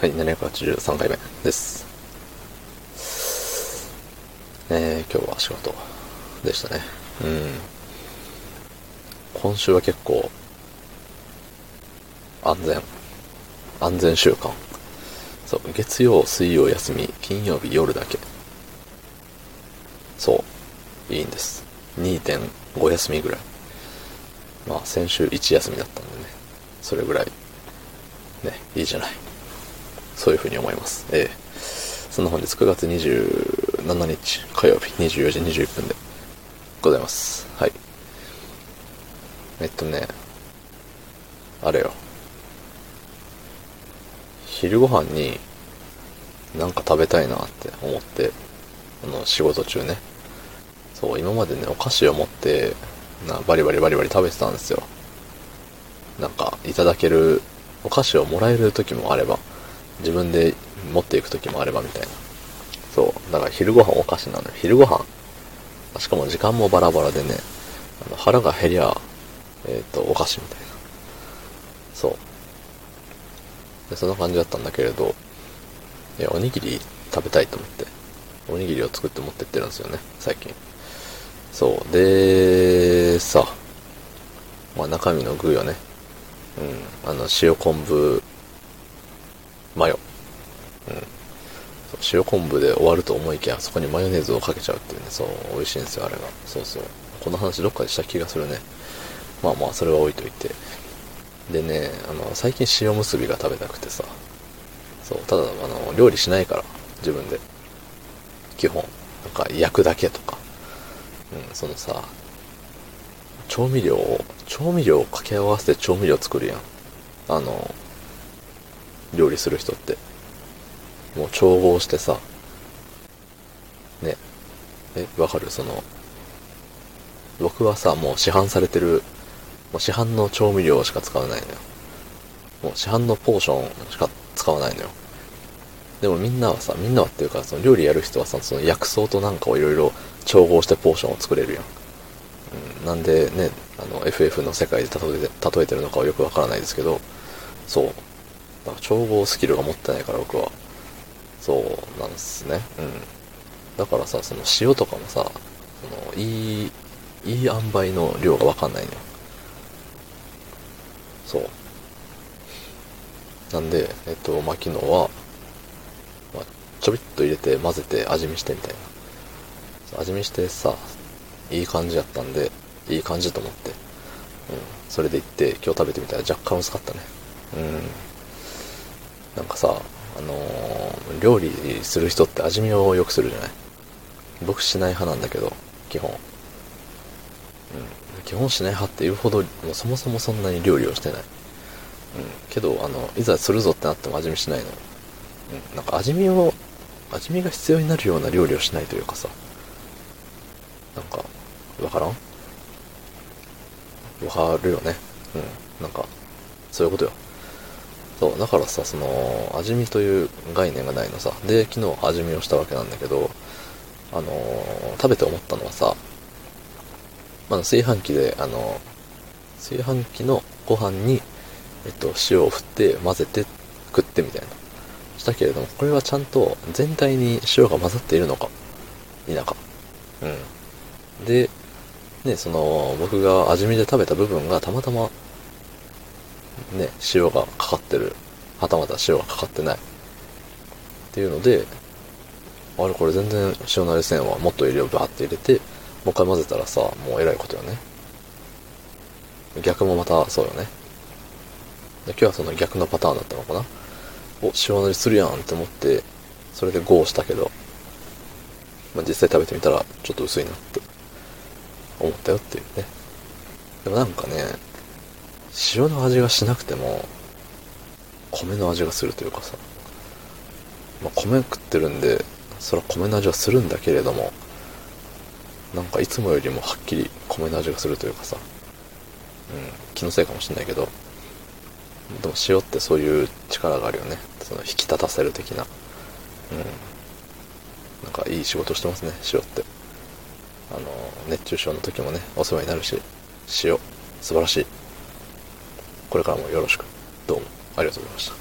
はい、783回目です。えー、今日は仕事でしたね。うん。今週は結構、安全。安全週間。そう、月曜、水曜休み、金曜日夜だけ。そう、いいんです。2.5休みぐらい。まあ、先週1休みだったんでね。それぐらい、ね、いいじゃない。そういうふうに思います。ええそんな本日9月27日火曜日24時21分でございます。はい。えっとね、あれよ。昼ご飯になんか食べたいなって思って、あの、仕事中ね。そう、今までね、お菓子を持って、なバリバリバリバリ食べてたんですよ。なんか、いただける、お菓子をもらえる時もあれば、自分で持っていく時もあればみたいな。そう。だから昼ご飯お菓子なのよ。昼ご飯。しかも時間もバラバラでね、あの腹が減りゃ、えっ、と、お菓子みたいな。そう。で、そんな感じだったんだけれど、いや、おにぎり食べたいと思って、おにぎりを作って持ってってるんですよね、最近。そう。で、さ、まあ中身の具よね。うん。あの、塩昆布、マヨ。うん。塩昆布で終わると思いきや、そこにマヨネーズをかけちゃうっていうね、そう、美味しいんですよ、あれが。そうそう。この話どっかでした気がするね。まあまあ、それは置いといて。でね、あの、最近塩むすびが食べたくてさ。そう、ただ、あの、料理しないから、自分で。基本。なんか、焼くだけとか。うん、そのさ、調味料を、調味料を掛け合わせて調味料作るやん。あの、料理する人って。もう調合してさ、ね。え、わかる？その、僕はさ、もう市販されてる、もう市販の調味料しか使わないのよ。もう市販のポーションしか使わないのよ。でもみんなはさ、みんなはっていうか、その料理やる人はさ、その薬草となんかをいろいろ調合してポーションを作れるやん。うん、なんでね、あの、FF の世界で例えて、例えてるのかはよくわからないですけど、そう。だから調合スキルが持ってないから僕は。そうなんですね。うん。だからさ、その塩とかもさ、その、いい、いい塩梅の量がわかんないのよ。そう。なんで、えっと、まあ、昨日は、まあ、ちょびっと入れて混ぜて味見してみたいな。味見してさ、いい感じやったんで、いい感じと思って。うん。それで行って、今日食べてみたら若干薄かったね。うん。なんかさ、あのー料理する人って味見を良くするじゃない？僕しない派なんだけど、基本。うん。基本しない派って言うほど、もうそもそもそんなに料理をしてない。うん。けど、あの、いざするぞってなっても味見しないの。うん。なんか味見を、味見が必要になるような料理をしないというかさ。なんか、わからん？わかるよね？うん。なんか、そういうことよ。そう、だからさ、その、味見という概念がないのさ。で、昨日味見をしたわけなんだけど、あのー食べて思ったのはさ、まあ、炊飯器で、あの炊飯器のご飯に、えっと、塩を振って混ぜて食ってみたいな。したけれども、これはちゃんと全体に塩が混ざっているのか、否か。うん。で、ね、その、僕が味見で食べた部分がたまたま、ね、塩がかかってる。はたまた塩がかかってない。っていうので、あれこれ全然塩慣れせんわ。もっと入れよう、バーって入れて、もう一回混ぜたらさ、もうえらいことよね。逆もまたそうよね。で今日はその逆のパターンだったのかな。お、塩慣れするやんって思って、それで GO したけど、まあ、実際食べてみたらちょっと薄いなって思ったよっていうね。でもなんかね、塩の味がしなくても、米の味がするというかさ、まあ、米食ってるんで、それは米の味はするんだけれども、なんかいつもよりもはっきり米の味がするというかさ、うん、気のせいかもしんないけど、でも塩ってそういう力があるよね。その引き立たせる的な。うん。なんかいい仕事してますね、塩って。あの、熱中症の時もね、お世話になるし、塩、素晴らしい。これからもよろしく。どうもありがとうございました。